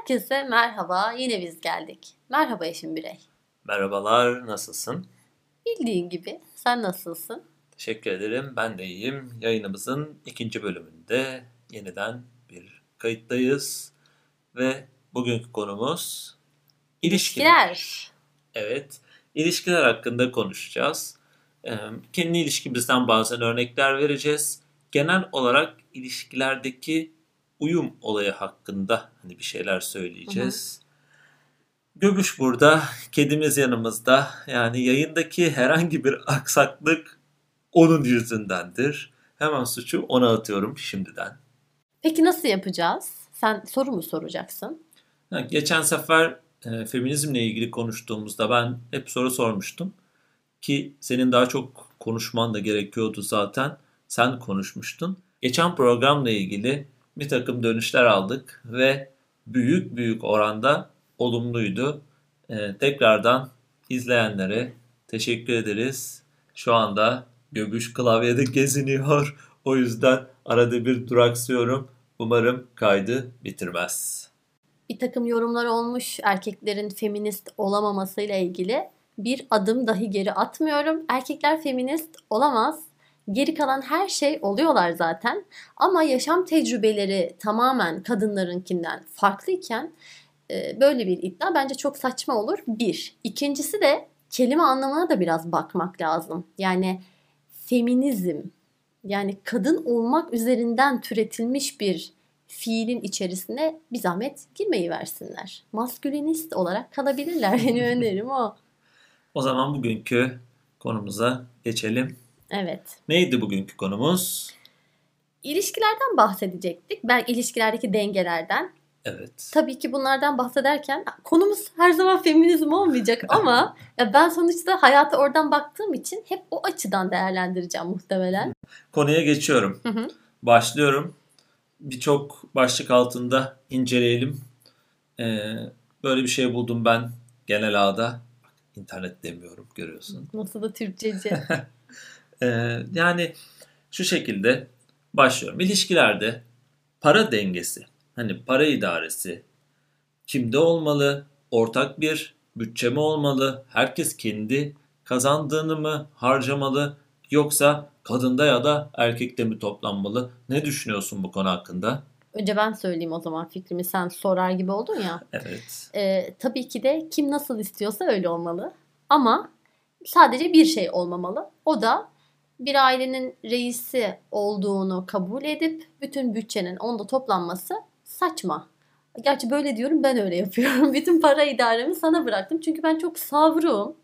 Herkese merhaba. Yine biz geldik. Merhaba Eşim Birey. Merhabalar, nasılsın? Bildiğin gibi. Sen nasılsın? Teşekkür ederim, ben de iyiyim. Yayınımızın ikinci bölümünde yeniden bir kayıttayız. Ve bugünkü konumuz ilişkiler. İlişkiler. Evet, ilişkiler hakkında konuşacağız. Ee, Kendi ilişkimizden bazen örnekler vereceğiz. Genel olarak ilişkilerdeki uyum olayı hakkında hani bir şeyler söyleyeceğiz. Göbüş burada, kedimiz yanımızda. Yani yayındaki herhangi bir aksaklık onun yüzündendir. Hemen suçu ona atıyorum şimdiden. Peki nasıl yapacağız? Sen soru mu soracaksın? Geçen sefer e, feminizmle ilgili konuştuğumuzda ben hep soru sormuştum. Ki senin daha çok konuşman da gerekiyordu zaten. Sen konuşmuştun. Geçen programla ilgili bir takım dönüşler aldık ve büyük büyük oranda olumluydu. E, tekrardan izleyenlere teşekkür ederiz. Şu anda Göbüş klavyede geziniyor. O yüzden arada bir duraksıyorum. Umarım kaydı bitirmez. Bir takım yorumlar olmuş erkeklerin feminist olamamasıyla ilgili. Bir adım dahi geri atmıyorum. Erkekler feminist olamaz. Geri kalan her şey oluyorlar zaten. Ama yaşam tecrübeleri tamamen kadınlarınkinden farklıyken e, böyle bir iddia bence çok saçma olur. Bir. İkincisi de kelime anlamına da biraz bakmak lazım. Yani feminizm yani kadın olmak üzerinden türetilmiş bir fiilin içerisine bir zahmet girmeyi versinler. Maskülinist olarak kalabilirler. Benim önerim o. O zaman bugünkü konumuza geçelim. Evet. Neydi bugünkü konumuz? İlişkilerden bahsedecektik. Ben ilişkilerdeki dengelerden. Evet. Tabii ki bunlardan bahsederken konumuz her zaman feminizm olmayacak ama ya ben sonuçta hayata oradan baktığım için hep o açıdan değerlendireceğim muhtemelen. Konuya geçiyorum. Hı hı. Başlıyorum. Birçok başlık altında inceleyelim. Ee, böyle bir şey buldum ben genel ağda. İnternet demiyorum görüyorsun. Nasıl da Türkçeci. Ee, yani şu şekilde başlıyorum. İlişkilerde para dengesi, hani para idaresi kimde olmalı? Ortak bir bütçe mi olmalı? Herkes kendi kazandığını mı harcamalı? Yoksa kadında ya da erkekte mi toplanmalı? Ne düşünüyorsun bu konu hakkında? Önce ben söyleyeyim o zaman fikrimi sen sorar gibi oldun ya. Evet. Ee, tabii ki de kim nasıl istiyorsa öyle olmalı. Ama sadece bir şey olmamalı. O da bir ailenin reisi olduğunu kabul edip bütün bütçenin onda toplanması saçma. Gerçi böyle diyorum ben öyle yapıyorum. Bütün para idaremi sana bıraktım. Çünkü ben çok savruğum.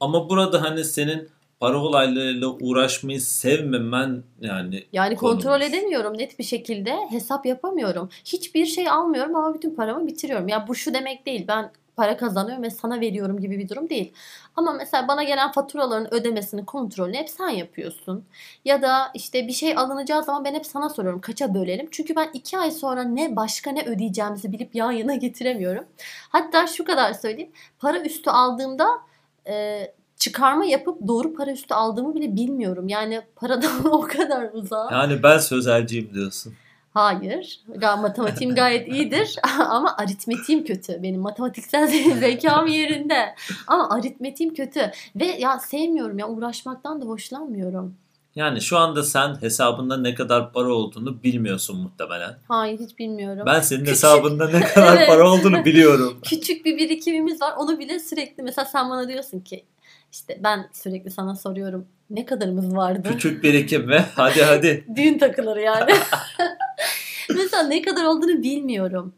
Ama burada hani senin para olaylarıyla uğraşmayı sevmemen yani Yani kontrol konumuz. edemiyorum net bir şekilde. Hesap yapamıyorum. Hiçbir şey almıyorum ama bütün paramı bitiriyorum. Ya bu şu demek değil. Ben para kazanıyorum ve sana veriyorum gibi bir durum değil. Ama mesela bana gelen faturaların ödemesini, kontrolünü hep sen yapıyorsun. Ya da işte bir şey alınacağı zaman ben hep sana soruyorum kaça bölelim. Çünkü ben iki ay sonra ne başka ne ödeyeceğimizi bilip yan yana getiremiyorum. Hatta şu kadar söyleyeyim. Para üstü aldığımda e, çıkarma yapıp doğru para üstü aldığımı bile bilmiyorum. Yani paradan o kadar uzak. Yani ben sözelciyim diyorsun. Hayır. Matematiğim gayet iyidir ama aritmetiğim kötü. Benim matematiksel zekam yerinde. Ama aritmetiğim kötü. Ve ya sevmiyorum ya uğraşmaktan da hoşlanmıyorum. Yani şu anda sen hesabında ne kadar para olduğunu bilmiyorsun muhtemelen. Hayır hiç bilmiyorum. Ben senin Küçük- hesabında ne kadar Evet. para olduğunu biliyorum. Küçük bir birikimimiz var. Onu bile sürekli mesela sen bana diyorsun ki işte ben sürekli sana soruyorum ne kadarımız vardı? Küçük birikim ve hadi hadi. Düğün takıları yani. Mesela ne kadar olduğunu bilmiyorum.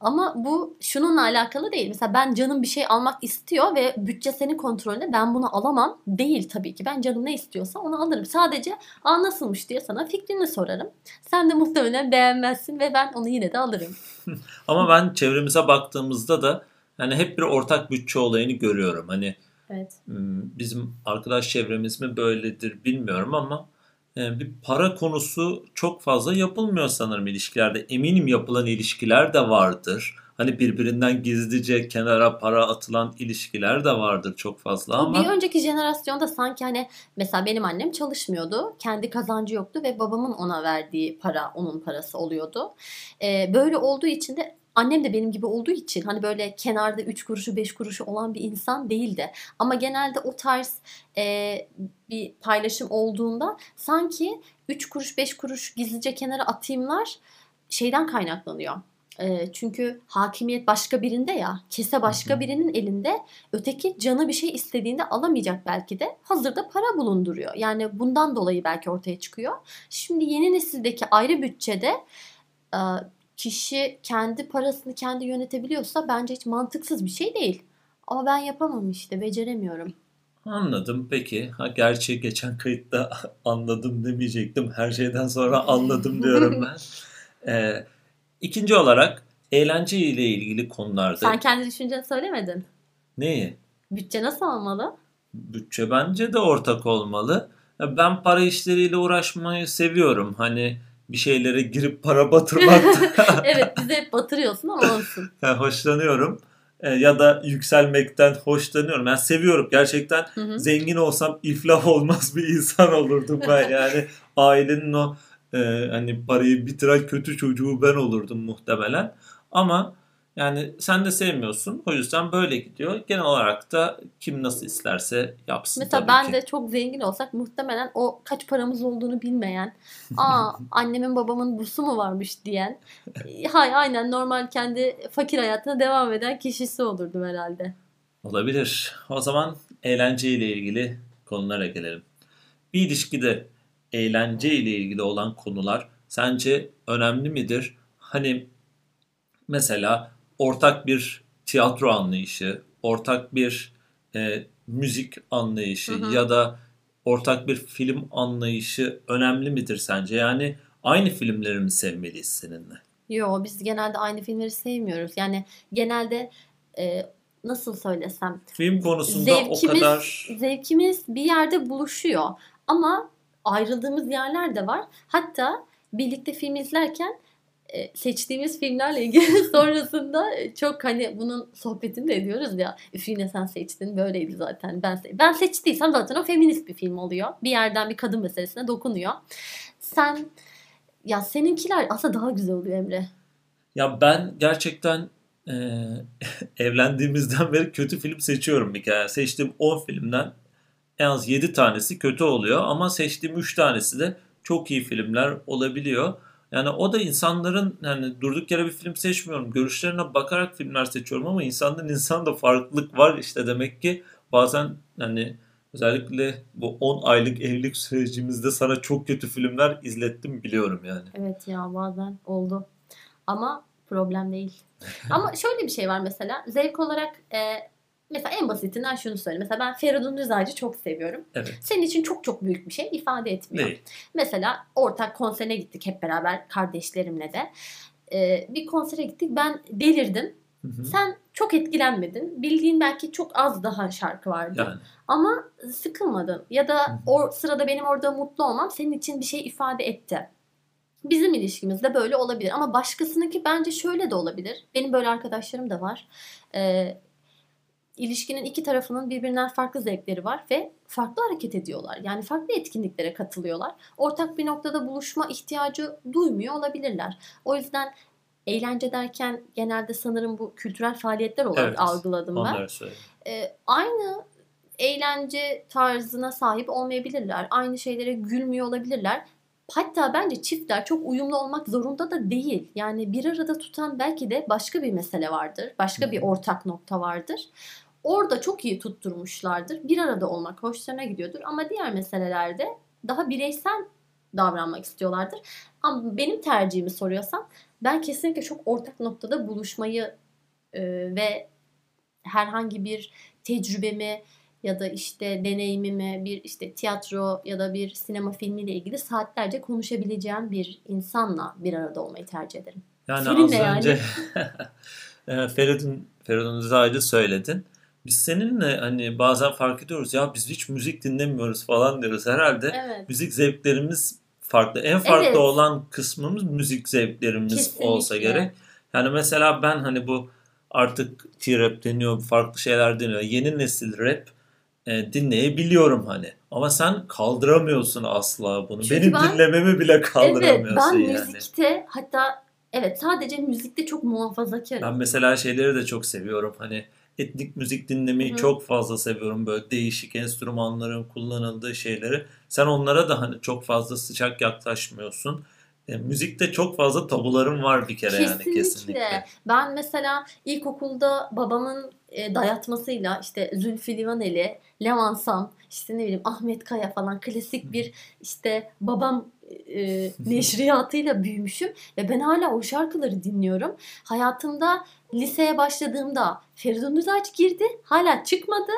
Ama bu şununla alakalı değil. Mesela ben canım bir şey almak istiyor ve bütçe senin kontrolünde ben bunu alamam. Değil tabii ki. Ben canım ne istiyorsa onu alırım. Sadece aa nasılmış diye sana fikrini sorarım. Sen de muhtemelen beğenmezsin ve ben onu yine de alırım. Ama ben çevremize baktığımızda da yani hep bir ortak bütçe olayını görüyorum. Hani Evet. bizim arkadaş çevremiz mi böyledir bilmiyorum ama bir para konusu çok fazla yapılmıyor sanırım ilişkilerde. Eminim yapılan ilişkiler de vardır. Hani birbirinden gizlice kenara para atılan ilişkiler de vardır çok fazla ama bir önceki jenerasyonda sanki hani mesela benim annem çalışmıyordu. Kendi kazancı yoktu ve babamın ona verdiği para onun parası oluyordu. Ee, böyle olduğu için de annem de benim gibi olduğu için hani böyle kenarda 3 kuruşu 5 kuruşu olan bir insan değildi. Ama genelde o tarz e, bir paylaşım olduğunda sanki 3 kuruş 5 kuruş gizlice kenara atayımlar şeyden kaynaklanıyor. E, çünkü hakimiyet başka birinde ya, kese başka birinin elinde. Öteki canı bir şey istediğinde alamayacak belki de. Hazırda para bulunduruyor. Yani bundan dolayı belki ortaya çıkıyor. Şimdi yeni nesildeki ayrı bütçede e, kişi kendi parasını kendi yönetebiliyorsa bence hiç mantıksız bir şey değil. Ama ben yapamam işte, beceremiyorum. Anladım. Peki. Ha, gerçi geçen kayıtta anladım demeyecektim. Her şeyden sonra anladım diyorum ben. Ee, ikinci olarak eğlence ile ilgili konularda. Sen kendi düşünceni söylemedin. Neyi? Bütçe nasıl olmalı? Bütçe bence de ortak olmalı. Ben para işleriyle uğraşmayı seviyorum. Hani bir şeylere girip para batırmak evet bize hep batırıyorsun ama olsun. hoşlanıyorum. E, ya da yükselmekten hoşlanıyorum. Yani seviyorum gerçekten. Hı hı. Zengin olsam iflah olmaz bir insan olurdum ben. Yani ailenin o e, hani parayı bitiren kötü çocuğu ben olurdum muhtemelen. Ama yani sen de sevmiyorsun. O yüzden böyle gidiyor. Genel olarak da kim nasıl isterse yapsın Mesela tabii ben ki. de çok zengin olsak muhtemelen o kaç paramız olduğunu bilmeyen, aa annemin babamın bursu mu varmış diyen, e, hay aynen normal kendi fakir hayatına devam eden kişisi olurdum herhalde. Olabilir. O zaman eğlence ile ilgili konulara gelelim. Bir ilişkide eğlence ile ilgili olan konular sence önemli midir? Hani mesela ortak bir tiyatro anlayışı, ortak bir e, müzik anlayışı Hı hı. ya da ortak bir film anlayışı önemli midir sence? Yani aynı filmleri mi sevmeliyiz seninle? Yo biz genelde aynı filmleri sevmiyoruz. Yani genelde e, nasıl söylesem Film konusunda zevkimiz, o kadar zevkimiz bir yerde buluşuyor. Ama ayrıldığımız yerler de var. Hatta birlikte film izlerken seçtiğimiz filmlerle ilgili sonrasında çok hani bunun sohbetini de ediyoruz ya. Üf yine sen seçtin böyleydi zaten. Ben se- ben seçtiysem zaten o feminist bir film oluyor. Bir yerden bir kadın meselesine dokunuyor. Sen ya seninkiler aslında daha güzel oluyor Emre. Ya ben gerçekten e, evlendiğimizden beri kötü film seçiyorum bir kere. Seçtiğim 10 filmden en az 7 tanesi kötü oluyor ama seçtiğim 3 tanesi de çok iyi filmler olabiliyor. Yani o da insanların yani durduk yere bir film seçmiyorum. Görüşlerine bakarak filmler seçiyorum ama insandan insanda farklılık var işte demek ki bazen hani özellikle bu 10 aylık evlilik sürecimizde sana çok kötü filmler izlettim biliyorum yani. Evet ya bazen oldu. Ama problem değil. Ama şöyle bir şey var mesela. Zevk olarak e, mesela en basitinden şunu söyleyeyim. Mesela ben Feridun Rızacı çok seviyorum. Evet. Senin için çok çok büyük bir şey ifade etmiyor. Değil. Mesela ortak konserine gittik hep beraber kardeşlerimle de. E, bir konsere gittik. Ben delirdim. Hı hı. Sen çok etkilenmedin. Bildiğin belki çok az daha şarkı vardı. Yani Ama sıkılmadın. Ya da hı. o sırada benim orada mutlu olmam senin için bir şey ifade etti. Bizim ilişkimizde böyle olabilir. Ama başkasınınki bence şöyle de olabilir. Benim böyle arkadaşlarım da var. Ee, ilişkinin iki tarafının birbirinden farklı zevkleri var ve farklı hareket ediyorlar. Yani farklı etkinliklere katılıyorlar. Ortak bir noktada buluşma ihtiyacı duymuyor olabilirler. O yüzden eğlence derken genelde sanırım bu kültürel faaliyetler olarak Evet, algıladım ben onları söyle. e, aynı eğlence tarzına sahip olmayabilirler. Aynı şeylere gülmüyor olabilirler. Hatta bence çiftler çok uyumlu olmak zorunda da değil. Yani bir arada tutan belki de başka bir mesele vardır. Başka bir ortak nokta vardır. Orada çok iyi tutturmuşlardır. Bir arada olmak hoşlarına gidiyordur. Ama diğer meselelerde daha bireysel davranmak istiyorlardır. Ama benim tercihimi soruyorsan ben kesinlikle çok ortak noktada buluşmayı e, ve herhangi bir tecrübemi ya da işte deneyimimi bir işte tiyatro ya da bir sinema filmiyle ilgili saatlerce konuşabileceğim bir insanla bir arada olmayı tercih ederim. Yani Seninle az yani. önce e, Feridun Feridun Rıza'yı söyledin. Biz seninle hani bazen fark ediyoruz ya biz hiç müzik dinlemiyoruz falan diyoruz. Herhalde Evet. müzik zevklerimiz farklı. En farklı Evet. olan kısmımız müzik zevklerimiz Kesinlikle. olsa gerek. Yani mesela ben hani bu artık T-rap deniyor, farklı şeyler deniyor. Yeni nesil rap e, dinleyebiliyorum hani. Ama sen kaldıramıyorsun asla bunu. Çünkü Benim ben- dinlememi bile Evet kaldıramıyorsun ben yani. müzikte hatta Evet sadece müzikte çok muhafazakarım. Ben mesela şeyleri de çok seviyorum. Hani etnik müzik dinlemeyi Hı hı. çok fazla seviyorum. Böyle değişik enstrümanların kullanıldığı şeyleri. Sen onlara da hani çok fazla sıcak yaklaşmıyorsun. E, müzikte çok fazla tabularım var bir kere yani Kesinlikle. kesinlikle. Ben mesela ilkokulda babamın e, dayatmasıyla işte Zülfü Livaneli, Levan Sam, işte ne bileyim Ahmet Kaya falan klasik bir işte babam e, neşriyatıyla büyümüşüm ve ben hala o şarkıları dinliyorum. Hayatımda liseye başladığımda Feridun Düzağaç girdi. Hala çıkmadı.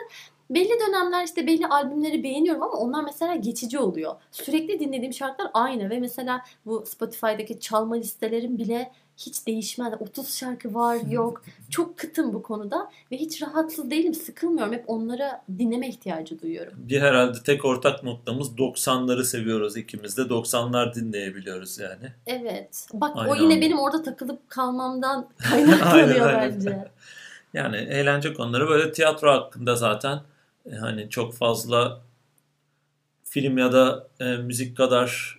Belli dönemler işte belli albümleri beğeniyorum ama onlar mesela geçici oluyor. Sürekli dinlediğim şarkılar aynı ve mesela bu Spotify'daki çalma listelerim bile hiç değişmez. 30 şarkı var yok. Çok kıtım bu konuda ve hiç rahatsız değilim. Sıkılmıyorum. Hep onları dinleme ihtiyacı duyuyorum. Bir herhalde tek ortak noktamız 90'ları seviyoruz ikimiz de. 90'lar dinleyebiliyoruz yani. Evet. Bak o Aynı yine anda. benim orada takılıp kalmamdan kaynaklanıyor Aynen, aynen. bence. Yani eğlence konuları böyle tiyatro hakkında zaten hani çok fazla film ya da e, müzik kadar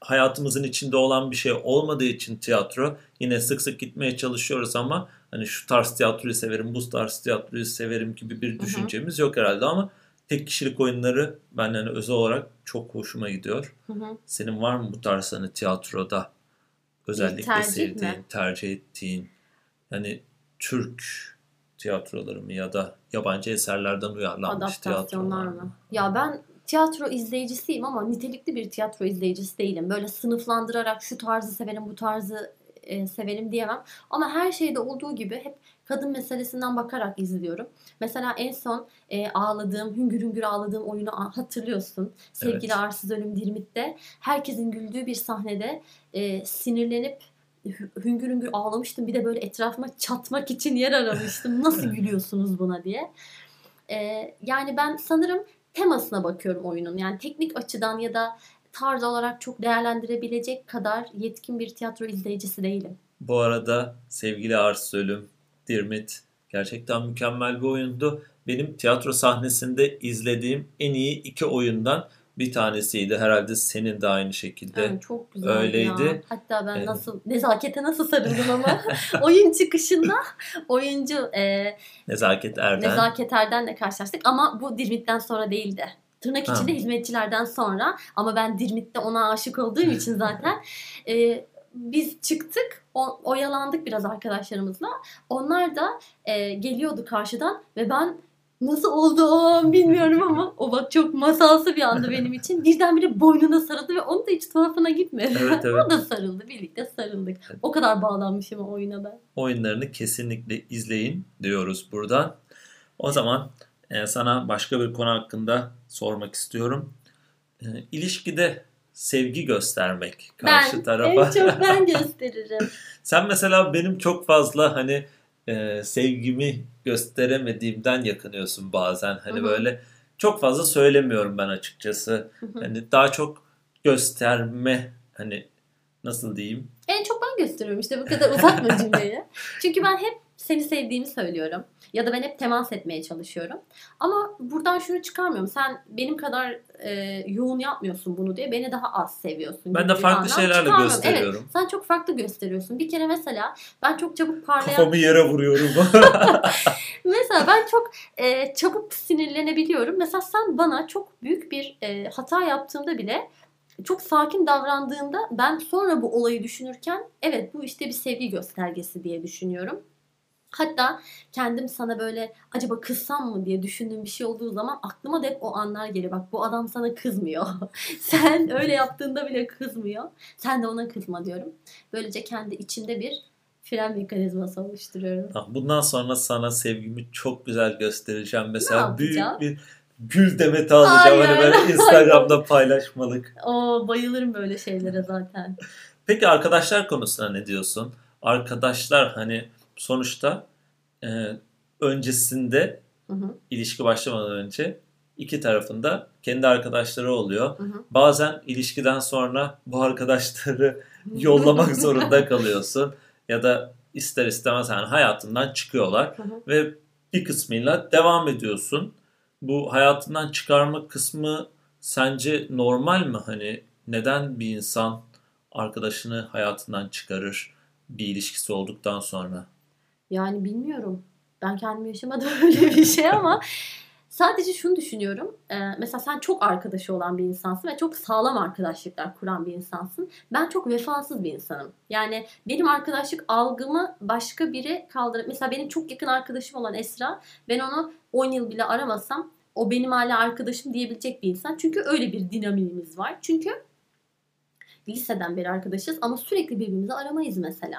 hayatımızın içinde olan bir şey olmadığı için tiyatro yine sık sık gitmeye çalışıyoruz ama hani şu tarz tiyatroyu severim, bu tarz tiyatroyu severim gibi bir hı. düşüncemiz yok herhalde ama tek kişilik oyunları ben yani özel olarak çok hoşuma gidiyor. Hı hı. Senin var mı bu tarz hani tiyatroda özellikle tercih sevdiğin, mi? tercih ettiğin yani Türk tiyatroları mı ya da yabancı eserlerden uyarlanmış tiyatrolar mı? Ya ben tiyatro izleyicisiyim ama nitelikli bir tiyatro izleyicisi değilim. Böyle sınıflandırarak şu tarzı severim, bu tarzı e, severim diyemem. Ama her şeyde olduğu gibi hep kadın meselesinden bakarak izliyorum. Mesela en son e, ağladığım, hüngür hüngür ağladığım oyunu hatırlıyorsun. Sevgili Evet. Arsız Ölüm Dirmit'te herkesin güldüğü bir sahnede e, sinirlenip hüngür hüngür ağlamıştım. Bir de böyle etrafıma çatmak için yer aramıştım. Nasıl gülüyorsunuz buna diye. Ee, yani ben sanırım temasına bakıyorum oyunun. Yani teknik açıdan ya da tarz olarak çok değerlendirebilecek kadar yetkin bir tiyatro izleyicisi değilim. Bu arada sevgili Ars Ölüm, Dirmit gerçekten mükemmel bir oyundu. Benim tiyatro sahnesinde izlediğim en iyi iki oyundan bir tanesiydi. Herhalde senin de aynı şekilde. Yani çok güzel öyleydi. ya. Hatta ben Evet. nasıl nezakete nasıl sarıldım ama oyun çıkışında oyuncu e, Nezaket Erden. Nezaket Erden'le karşılaştık ama bu Dirmit'ten sonra değildi. Tırnak Ha. içinde hizmetçilerden sonra ama ben Dirmit'te ona aşık olduğum için zaten e, biz çıktık o, oyalandık biraz arkadaşlarımızla. Onlar da e, geliyordu karşıdan ve ben nasıl oldu o an bilmiyorum ama o bak çok masalsı bir andı benim için. Birdenbire boynuna sarıldı ve onun da hiç tuhafına gitmedi. Evet evet. o da sarıldı birlikte sarıldık. O kadar bağlanmışım o oyuna ben. oyunlarını kesinlikle izleyin diyoruz buradan. O zaman e, sana başka bir konu hakkında sormak istiyorum. E, ilişkide sevgi göstermek karşı ben tarafa. en çok ben gösteririm. Sen mesela benim çok fazla hani e, sevgimi gösteremediğimden yakınıyorsun bazen. Hani Hı hı. böyle çok fazla söylemiyorum ben açıkçası. Hani daha çok gösterme hani nasıl diyeyim? En çok ben gösteriyorum işte bu kadar uzatma cümleyi. Çünkü ben hep seni sevdiğimi söylüyorum. Ya da ben hep temas etmeye çalışıyorum. Ama buradan şunu çıkarmıyorum. Sen benim kadar e, yoğun yapmıyorsun bunu diye beni daha az seviyorsun. Ben de farklı şeylerle gösteriyorum. Evet, sen çok farklı gösteriyorsun. Bir kere mesela ben çok çabuk parlayan... Kafamı yere vuruyorum. Mesela ben çok e, çabuk sinirlenebiliyorum. Mesela sen bana çok büyük bir e, hata yaptığımda bile çok sakin davrandığında ben sonra bu olayı düşünürken evet bu işte bir sevgi göstergesi diye düşünüyorum. Hatta kendim sana böyle acaba kızsam mı diye düşündüğüm bir şey olduğu zaman aklıma da hep o anlar geliyor. Bak bu adam sana kızmıyor. Sen öyle yaptığında bile kızmıyor. Sen de ona kızma diyorum. Böylece kendi içimde bir fren mekanizması oluşturuyorum. Tamam, Bundan sonra sana sevgimi çok güzel göstereceğim. Mesela büyük bir gül demeti alacağım. Hani Hayır, böyle hayır. Instagram'da paylaşmalık. Oo bayılırım böyle şeylere zaten. Peki arkadaşlar konusuna ne diyorsun? Arkadaşlar hani sonuçta e, öncesinde Hı hı, ilişki başlamadan önce iki tarafında kendi arkadaşları oluyor. hı hı. Bazen ilişkiden sonra bu arkadaşları yollamak zorunda kalıyorsun. Ya da ister istemez yani hayatından çıkıyorlar Hı hı. ve bir kısmıyla devam ediyorsun. Bu hayatından çıkarma kısmı sence normal mi? Hani neden bir insan arkadaşını hayatından çıkarır bir ilişkisi olduktan sonra? Yani bilmiyorum. Ben kendim yaşamadım öyle bir şey ama sadece şunu düşünüyorum. Ee, mesela sen çok arkadaşı olan bir insansın ve çok sağlam arkadaşlıklar kuran bir insansın. Ben çok vefasız bir insanım. Yani benim arkadaşlık algımı başka biri kaldırıp mesela benim çok yakın arkadaşım olan Esra ben onu 10 yıl bile aramasam o benim hala arkadaşım diyebilecek bir insan. Çünkü öyle bir dinamiğimiz var. Çünkü liseden beri arkadaşız ama sürekli birbirimizi aramayız mesela.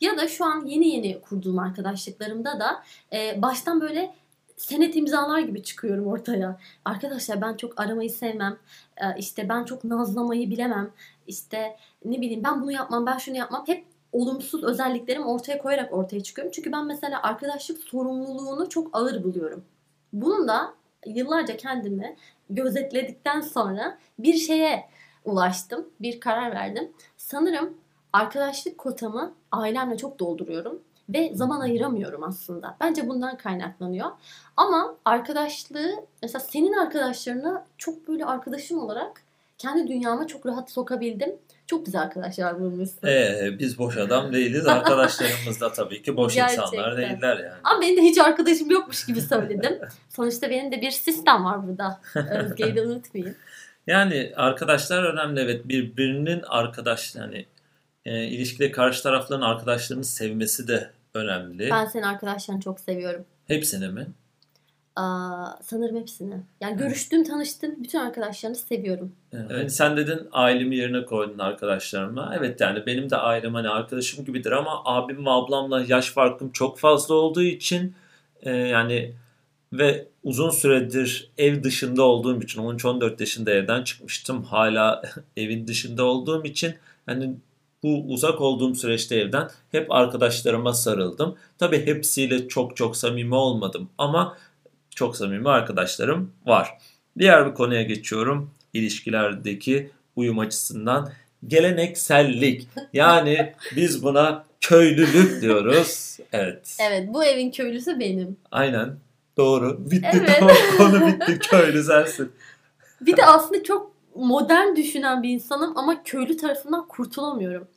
Ya da şu an yeni yeni kurduğum arkadaşlıklarımda da e, baştan böyle senet imzalar gibi çıkıyorum ortaya. Arkadaşlar ben çok aramayı sevmem. E, işte ben çok nazlamayı bilemem. İşte ne bileyim ben bunu yapmam, ben şunu yapmam. Hep olumsuz özelliklerimi ortaya koyarak ortaya çıkıyorum. Çünkü ben mesela arkadaşlık sorumluluğunu çok ağır buluyorum. Bunun da yıllarca kendimi gözetledikten sonra bir şeye ulaştım. Bir karar verdim. Sanırım arkadaşlık kotamı ailemle çok dolduruyorum ve zaman ayıramıyorum aslında. Bence bundan kaynaklanıyor. Ama arkadaşlığı mesela senin arkadaşlarına çok böyle arkadaşım olarak kendi dünyama çok rahat sokabildim. Çok güzel arkadaşlar bulmuşsun. Ee, biz boş adam değiliz. Arkadaşlarımız da tabii ki boş Gerçekten. insanlar değiller yani. Ama benim de hiç arkadaşım yokmuş gibi söyledim. Sonuçta benim de bir sistem var burada. Özge'yi de unutmayayım. Yani arkadaşlar önemli evet birbirinin arkadaş yani e, ilişkide karşı tarafların arkadaşlarını sevmesi de önemli. Ben senin arkadaşlarını çok seviyorum. Hepsini mi? Aa, sanırım hepsini. Yani görüştüğüm, tanıştığım bütün arkadaşlarını seviyorum. Evet, sen dedin ailemi yerine koydun arkadaşlarıma. Evet yani benim de ailem hani arkadaşım gibidir ama abim ve ablamla yaş farkım çok fazla olduğu için e, yani ve uzun süredir ev dışında olduğum için 13-14 yaşında evden çıkmıştım. Hala evin dışında olduğum için hani bu uzak olduğum süreçte evden hep arkadaşlarıma sarıldım. Tabii hepsiyle çok çok samimi olmadım ama çok samimi arkadaşlarım var. Diğer bir konuya geçiyorum. İlişkilerdeki uyum açısından geleneksellik. Yani biz buna köylülük diyoruz. Evet. Evet, bu evin köylüsü benim. Aynen. Doğru. Bitti Evet. tamam konu bitti. Köylü sensin. Bir de aslında çok modern düşünen bir insanım ama köylü tarafından kurtulamıyorum.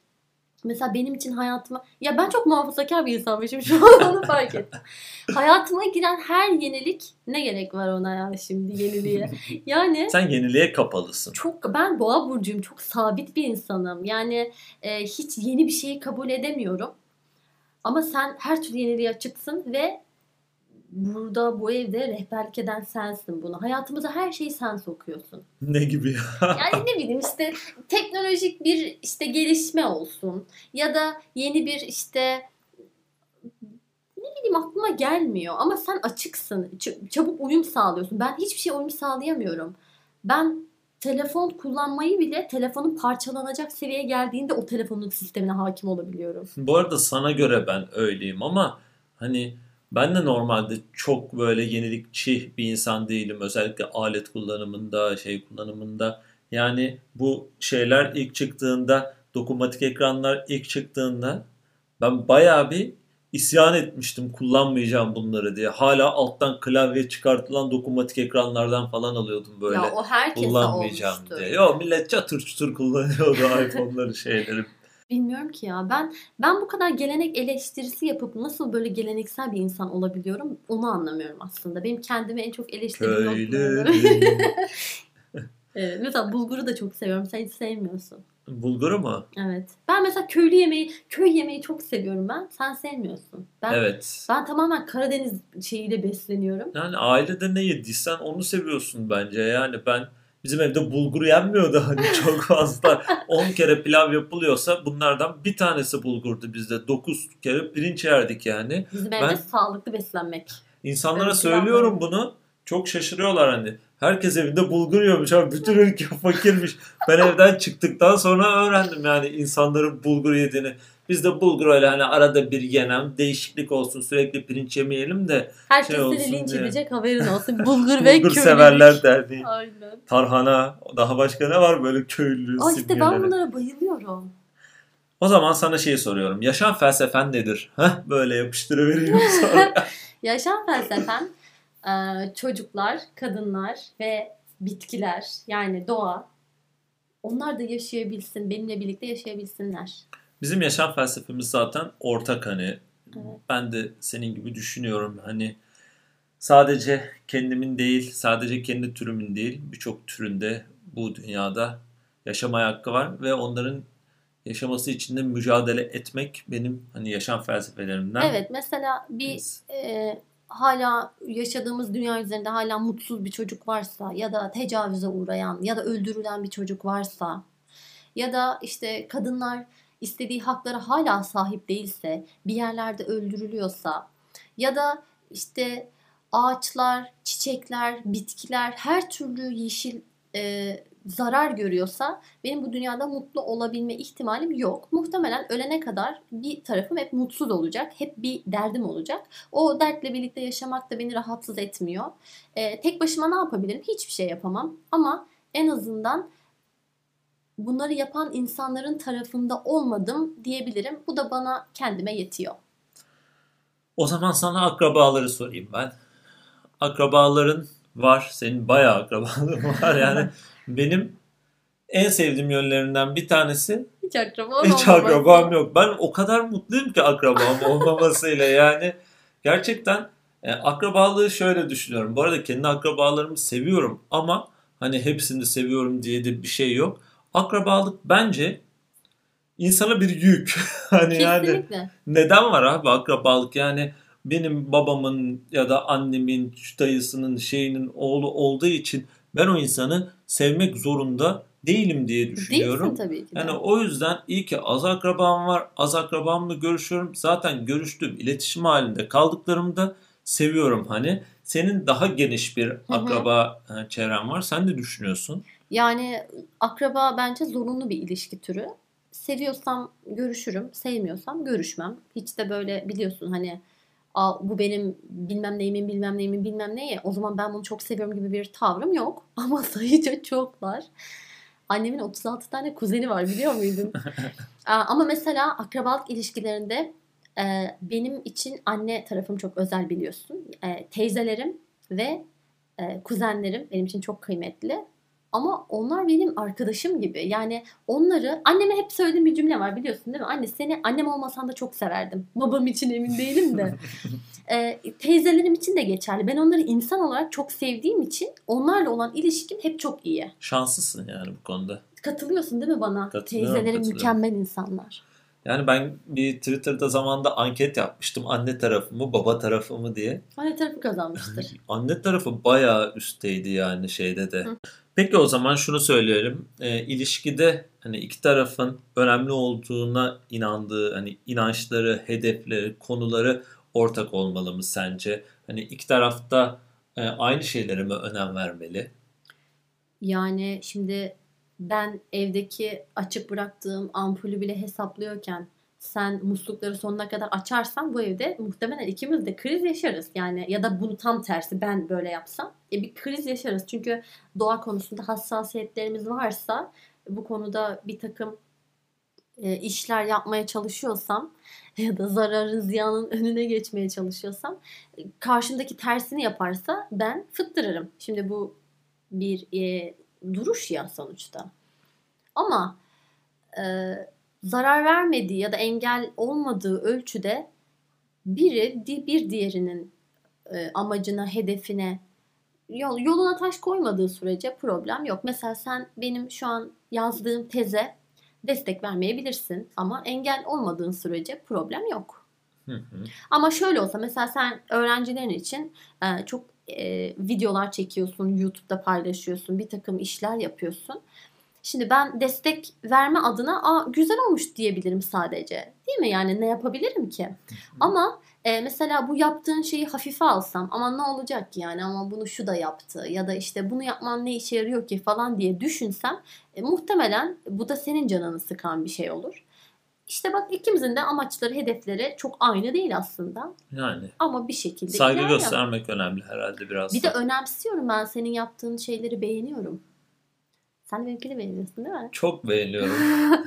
Mesela benim için hayatıma... Ya ben çok muhafazakar bir insanmışım şu an onu fark ettim. hayatıma giren her yenilik ne gerek var ona ya şimdi yeniliğe. Yani Sen yeniliğe kapalısın. çok ben boğa burcuyum. Çok sabit bir insanım. Yani e, hiç yeni bir şeyi kabul edemiyorum. Ama sen her türlü yeniliğe açıksın ve burada bu evde rehberlik eden sensin bunu. Hayatımıza her şeyi sen sokuyorsun. Ne gibi ya? Yani ne bileyim işte teknolojik bir işte gelişme olsun ya da yeni bir işte ne bileyim aklıma gelmiyor ama sen açıksın. Ç- çabuk uyum sağlıyorsun. Ben hiçbir şey uyum sağlayamıyorum. Ben telefon kullanmayı bile telefonun parçalanacak seviyeye geldiğinde o telefonun sistemine hakim olabiliyorum. Bu arada sana göre ben öyleyim ama hani ben de normalde çok böyle yenilikçi bir insan değilim. Özellikle alet kullanımında, şey kullanımında. Yani bu şeyler ilk çıktığında, dokunmatik ekranlar ilk çıktığında ben bayağı bir isyan etmiştim kullanmayacağım bunları diye. Hala alttan klavye çıkartılan dokunmatik ekranlardan falan alıyordum böyle. Ya o herkese kullanmayacağım olmuştur. diye. Yo millet çatır çutur kullanıyordu iPhone'ları şeyleri. Bilmiyorum ki ya. Ben ben bu kadar gelenek eleştirisi yapıp nasıl böyle geleneksel bir insan olabiliyorum onu anlamıyorum aslında. Benim kendimi en çok eleştirdiğim. Evet, mesela bulguru da çok seviyorum. Sen hiç sevmiyorsun. Bulguru mu? Evet. Ben mesela köylü yemeği, köy yemeği çok seviyorum ben. Sen sevmiyorsun. Ben Evet. ben tamamen Karadeniz şeyiyle besleniyorum. Yani ailede ne yediysen onu seviyorsun bence. Yani ben bizim evde bulgur yenmiyordu hani çok fazla. 10 kere pilav yapılıyorsa bunlardan bir tanesi bulgurdu bizde. 9 kere pirinç yerdik yani. Bizim Ben- evde sağlıklı beslenmek. İnsanlara Evet, söylüyorum bunu. Çok şaşırıyorlar hani. Herkes evinde bulgur yiyormuş abi. Bütün ülke fakirmiş. Ben evden çıktıktan sonra öğrendim yani insanların bulgur yediğini. Biz de bulgur öyle hani arada bir yenem değişiklik olsun sürekli pirinç yemeyelim de Herkes Şey olsun linç diye. edecek haberin olsun. Bulgur ve bulgur köylülük. severler derneği. Aynen. Tarhana daha başka ne var böyle köylü Aa işte ben bunlara bayılıyorum. O zaman sana şey soruyorum. Yaşam felsefen nedir? Heh, böyle yapıştırıvereyim sonra. Yaşam felsefen e, çocuklar, kadınlar ve bitkiler yani doğa onlar da yaşayabilsin, benimle birlikte yaşayabilsinler. Bizim yaşam felsefemiz zaten ortak hani. Evet. Ben de senin gibi düşünüyorum. Hani sadece kendimin değil, sadece kendi türümün değil, birçok türünde bu dünyada yaşamaya hakkı var ve onların yaşaması için de mücadele etmek benim hani yaşam felsefelerimden. Evet mesela bir e, hala yaşadığımız dünya üzerinde hala mutsuz bir çocuk varsa ya da tecavüze uğrayan ya da öldürülen bir çocuk varsa ya da işte kadınlar istediği haklara hala sahip değilse, bir yerlerde öldürülüyorsa ya da işte ağaçlar, çiçekler, bitkiler her türlü yeşil e, zarar görüyorsa benim bu dünyada mutlu olabilme ihtimalim yok. Muhtemelen ölene kadar bir tarafım hep mutsuz olacak. Hep bir derdim olacak. O dertle birlikte yaşamak da beni rahatsız etmiyor. E, tek başıma ne yapabilirim? Hiçbir şey yapamam. Ama en azından bunları yapan insanların tarafında olmadım diyebilirim. Bu da bana kendime yetiyor. O zaman sana akrabaları sorayım ben. Akrabaların var. Senin bayağı akrabaların var. Yani benim en sevdiğim yönlerinden bir tanesi hiç akrabam hiç akrabam yok. Ben o kadar mutluyum ki akrabam olmamasıyla yani gerçekten e, akrabalığı şöyle düşünüyorum. Bu arada kendi akrabalarımı seviyorum ama hani hepsini seviyorum diye de bir şey yok. Akrabalık bence insana bir yük. hani Kesinlikle. yani neden var abi akrabalık? Yani benim babamın ya da annemin, dayısının, şeyinin oğlu olduğu için ben o insanı sevmek zorunda değilim diye düşünüyorum. Değilsin tabii ki. De. Yani o yüzden iyi ki az akrabam var. Az akrabamla görüşüyorum. Zaten görüştüğüm, iletişim halinde kaldıklarımda seviyorum hani. Senin daha geniş bir akraba hı hı. çevren var. Sen de düşünüyorsun. Yani akraba bence zorunlu bir ilişki türü. Seviyorsam görüşürüm, sevmiyorsam görüşmem. Hiç de böyle biliyorsun hani Aa, bu benim bilmem neyimin bilmem neyimin bilmem neye. O zaman ben bunu çok seviyorum gibi bir tavrım yok. Ama sayıca çoklar. Annemin 36 tane kuzeni var biliyor muydun? Ama mesela akrabalık ilişkilerinde e, benim için anne tarafım çok özel biliyorsun. E, teyzelerim ve e, kuzenlerim benim için çok kıymetli. Ama onlar benim arkadaşım gibi. Yani onları anneme hep söylediğim bir cümle var biliyorsun değil mi? Anne seni annem olmasan da çok severdim. Babam için emin değilim de. e, teyzelerim için de geçerli. Ben onları insan olarak çok sevdiğim için onlarla olan ilişkim hep çok iyi. Şanslısın yani bu konuda. Katılıyorsun değil mi bana? Teyzelerim mükemmel insanlar. Yani ben bir Twitter'da zamanda anket yapmıştım. Anne tarafı mı baba tarafı mı diye. Anne tarafı kazanmıştır. Anne tarafı bayağı üstteydi yani şeyde de. Hı. Peki o zaman şunu söyleyelim. E, ilişkide hani iki tarafın önemli olduğuna inandığı hani inançları, hedefleri, konuları ortak olmalı mı sence? Hani iki tarafta e, aynı şeylere mi önem vermeli? Yani şimdi ben evdeki açık bıraktığım ampulü bile hesaplıyorken sen muslukları sonuna kadar açarsan bu evde muhtemelen ikimiz de kriz yaşarız. Yani ya da bunu tam tersi ben böyle yapsam e, bir kriz yaşarız. Çünkü doğa konusunda hassasiyetlerimiz varsa bu konuda bir takım e, işler yapmaya çalışıyorsam ya da zararın ziyanın önüne geçmeye çalışıyorsam e, karşımdaki tersini yaparsa ben fıttırırım. Şimdi bu bir e, duruş ya sonuçta. Ama e, zarar vermediği ya da engel olmadığı ölçüde biri bir diğerinin e, amacına, hedefine yol, yoluna taş koymadığı sürece problem yok. Mesela sen benim şu an yazdığım teze destek vermeyebilirsin ama engel olmadığın sürece problem yok. Ama şöyle olsa mesela sen öğrencilerin için e, çok e, videolar çekiyorsun, YouTube'da paylaşıyorsun, bir takım işler yapıyorsun. Şimdi ben destek verme adına Aa, güzel olmuş diyebilirim sadece. Değil mi? Yani ne yapabilirim ki? Ama e, mesela bu yaptığın şeyi hafife alsam ama ne olacak ki yani ama bunu şu da yaptı ya da işte bunu yapman ne işe yarıyor ki falan diye düşünsem e, muhtemelen bu da senin canını sıkan bir şey olur. İşte bak ikimizin de amaçları, hedefleri çok aynı değil aslında. Yani. Ama bir şekilde Saygı göstermek önemli herhalde biraz. Bir da. de önemsiyorum ben senin yaptığın şeyleri beğeniyorum. Sen benimkini beğeniyorsun değil mi? Çok beğeniyorum.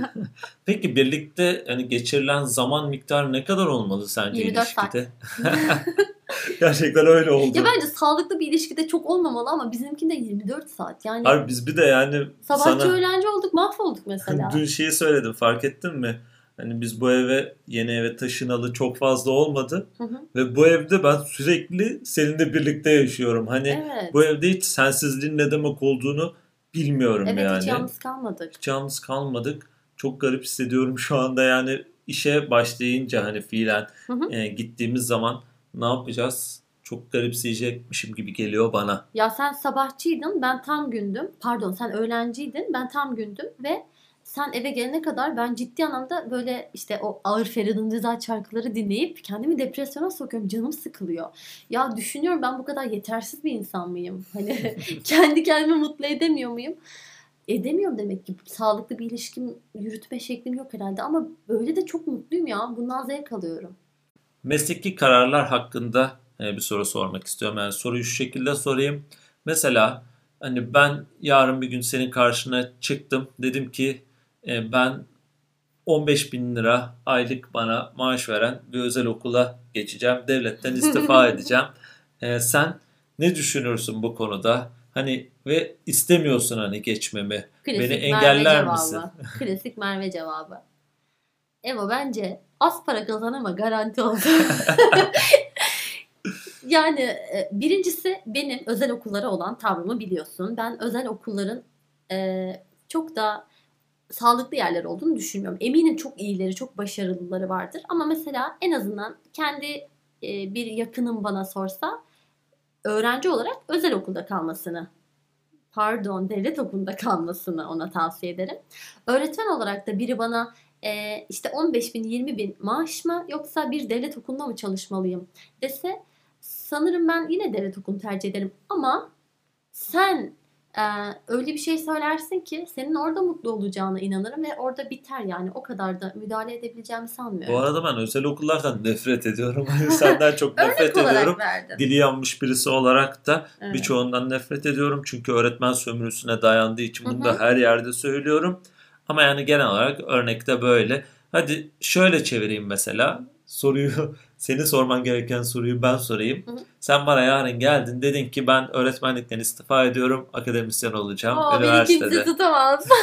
Peki birlikte hani geçirilen zaman miktarı ne kadar olmalı sence 24 ilişkide? Saat. Gerçekten öyle oldu. Ya bence sağlıklı bir ilişkide çok olmamalı ama bizimkinde 24 saat. Yani Harbi biz bir de yani sabahçı sana öğlenci olduk mahvolduk mesela. dün şeyi söyledim fark ettin mi? Hani biz bu eve yeni eve taşınalı çok fazla olmadı Hı hı. ve bu evde ben sürekli seninle birlikte yaşıyorum. Hani Evet. bu evde hiç sensizliğin ne demek olduğunu bilmiyorum Evet yani. hiç yalnız kalmadık. Hiç yalnız kalmadık. Çok garip hissediyorum şu anda yani işe başlayınca hani fiilen Hı hı. e, gittiğimiz zaman ne yapacağız? Çok garipseyecekmişim gibi geliyor bana. Ya sen sabahçıydın ben tam gündüm. Pardon sen öğlenciydin ben tam gündüm ve sen eve gelene kadar ben ciddi anlamda böyle işte o ağır Feridun Ceza şarkıları dinleyip kendimi depresyona sokuyorum. Canım sıkılıyor. Ya düşünüyorum ben bu kadar yetersiz bir insan mıyım? Hani kendi kendimi mutlu edemiyor muyum? Edemiyorum demek ki. Sağlıklı bir ilişkim yürütme şeklim yok herhalde ama böyle de çok mutluyum ya. Bundan zevk alıyorum. Mesleki kararlar hakkında e, bir soru sormak istiyorum. Yani soruyu şu şekilde sorayım. Mesela hani ben yarın bir gün senin karşına çıktım. Dedim ki e, ben 15 bin lira aylık bana maaş veren bir özel okula geçeceğim. Devletten istifa edeceğim. E, sen ne düşünürsün bu konuda? Hani ve istemiyorsun hani geçmemi. Klasik Beni Merve engeller cevabı. misin? Klasik Merve cevabı. Eva bence az para kazan ama garanti oldu. yani e, birincisi benim özel okullara olan tavrımı biliyorsun. Ben özel okulların e, çok da sağlıklı yerler olduğunu düşünmüyorum. Eminim çok iyileri, çok başarılıları vardır. Ama mesela en azından kendi e, bir yakınım bana sorsa öğrenci olarak özel okulda kalmasını pardon devlet okulunda kalmasını ona tavsiye ederim. Öğretmen olarak da biri bana e, işte 15 bin 20 bin maaş mı yoksa bir devlet okulunda mı çalışmalıyım dese sanırım ben yine devlet okulunu tercih ederim. Ama sen öyle bir şey söylersin ki senin orada mutlu olacağına inanırım ve orada biter yani o kadar da müdahale edebileceğimi sanmıyorum. Bu arada ben özel okullardan nefret ediyorum. Senden çok nefret ediyorum. verdim. Dili yanmış birisi olarak da Evet. birçoğundan nefret ediyorum. Çünkü öğretmen sömürüsüne dayandığı için bunu da her yerde söylüyorum. Ama yani genel olarak örnekte böyle. Hadi şöyle çevireyim mesela. Soruyu, seni sorman gereken soruyu ben sorayım. Hı hı. Sen bana yarın geldin dedin ki ben öğretmenlikten istifa ediyorum. Akademisyen olacağım Aa, beni üniversitede. kimse tutamaz.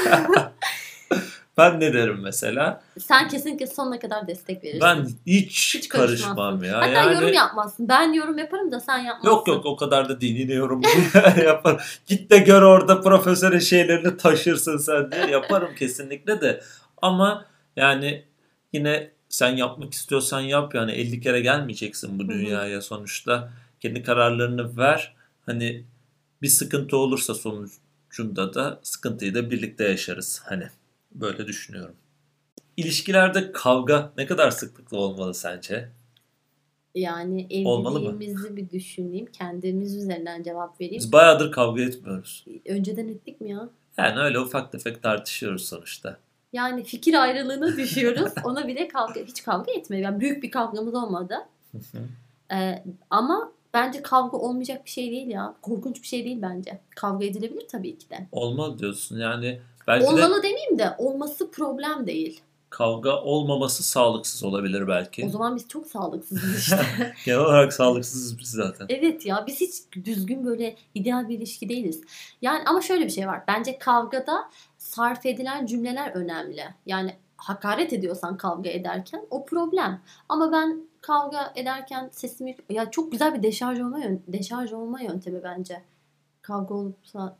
Ben ne derim mesela? Sen kesinlikle sonuna kadar destek verirsin. Ben hiç, Hiç karışmam ya. Hatta yani... yorum yapmazsın. Ben yorum yaparım da sen yapmazsın. Yok yok o kadar da değil. Yine yorum yapar. Git de gör orada profesörün şeylerini taşırsın sen diye yaparım kesinlikle de. Ama yani yine sen yapmak istiyorsan yap yani 50 kere gelmeyeceksin bu dünyaya sonuçta. Kendi kararlarını ver. Hani bir sıkıntı olursa sonucunda da sıkıntıyı da birlikte yaşarız. Hani böyle düşünüyorum. İlişkilerde kavga ne kadar sıklıkla olmalı sence? Yani evliliğimizi bir düşüneyim. Kendimiz üzerinden cevap vereyim. Biz bayağıdır kavga etmiyoruz. Önceden ettik mi ya? Yani öyle ufak tefek tartışıyoruz sonuçta. Yani fikir ayrılığına düşüyoruz. Ona bile kavga hiç kavga etmedik. Yani büyük bir kavgamız olmadı. Ee, ama bence kavga olmayacak bir şey değil ya. Korkunç bir şey değil bence. Kavga edilebilir tabii ki de. Olmalı diyorsun yani belki de Olmalı demeyeyim de olması problem değil. Kavga olmaması sağlıksız olabilir belki. O zaman biz çok sağlıksızız işte. Genel olarak sağlıksızız biz zaten. Evet ya biz hiç düzgün böyle ideal bir ilişki değiliz. Yani ama şöyle bir şey var. Bence kavgada sarf edilen cümleler önemli. Yani hakaret ediyorsan kavga ederken o problem. Ama ben kavga ederken sesimi ya çok güzel bir deşarj olma yön- deşarj olma yöntemi bence. Kavga olursa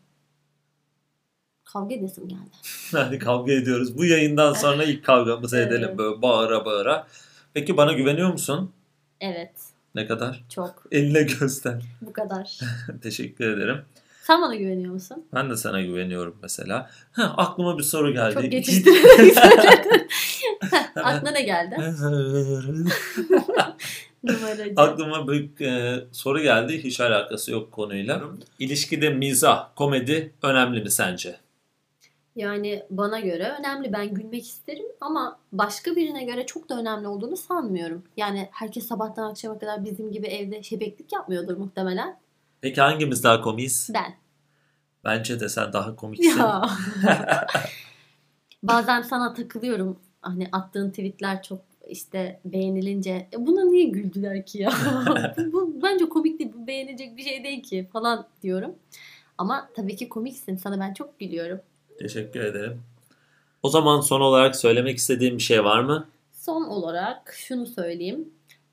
kavga edesim geldi. Hadi kavga ediyoruz. Bu yayından sonra ilk kavgamızı Evet. edelim böyle bağıra bağıra. Peki bana güveniyor musun? Evet, Ne kadar? çok. Eline göster. Bu kadar. Teşekkür ederim. Sen bana güveniyor musun? Ben de sana güveniyorum mesela. Heh, aklıma bir soru geldi. Çok geçiştirerek. Aklına ne geldi? Numaracı. Aklıma bir e, soru geldi. Hiç alakası yok konuyla. İlişkide mizah, komedi önemli mi sence? Yani bana göre önemli. Ben gülmek isterim ama başka birine göre çok da önemli olduğunu sanmıyorum. Yani herkes sabahtan akşama kadar bizim gibi evde şebeklik yapmıyordur muhtemelen. Peki hangimiz daha komiyiz? Ben. Bence de sen daha komiksin. Ya. Bazen sana takılıyorum. Hani attığın tweetler çok işte beğenilince "E buna niye güldüler ki ya? bu, bu bence komik değil. Bu beğenilecek bir şey değil ki falan diyorum. Ama tabii ki komiksin. Sana ben çok gülüyorum. Teşekkür ederim. O zaman son olarak söylemek istediğim bir şey var mı? Son olarak şunu söyleyeyim.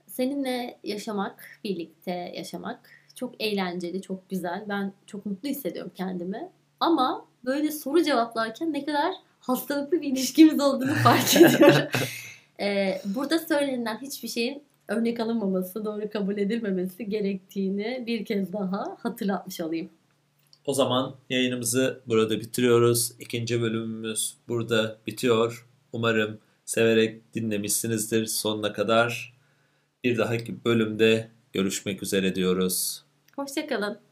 Seninle yaşamak, birlikte yaşamak çok eğlenceli, çok güzel. Ben çok mutlu hissediyorum kendimi. Ama böyle soru cevaplarken ne kadar hastalıklı bir ilişkimiz olduğunu fark ediyorum. Ee, burada söylenen hiçbir şeyin örnek alınmaması, doğru kabul edilmemesi gerektiğini bir kez daha hatırlatmış olayım. O zaman yayınımızı burada bitiriyoruz. İkinci bölümümüz burada bitiyor. Umarım severek dinlemişsinizdir sonuna kadar. Bir dahaki bölümde görüşmek üzere diyoruz. Hoşçakalın.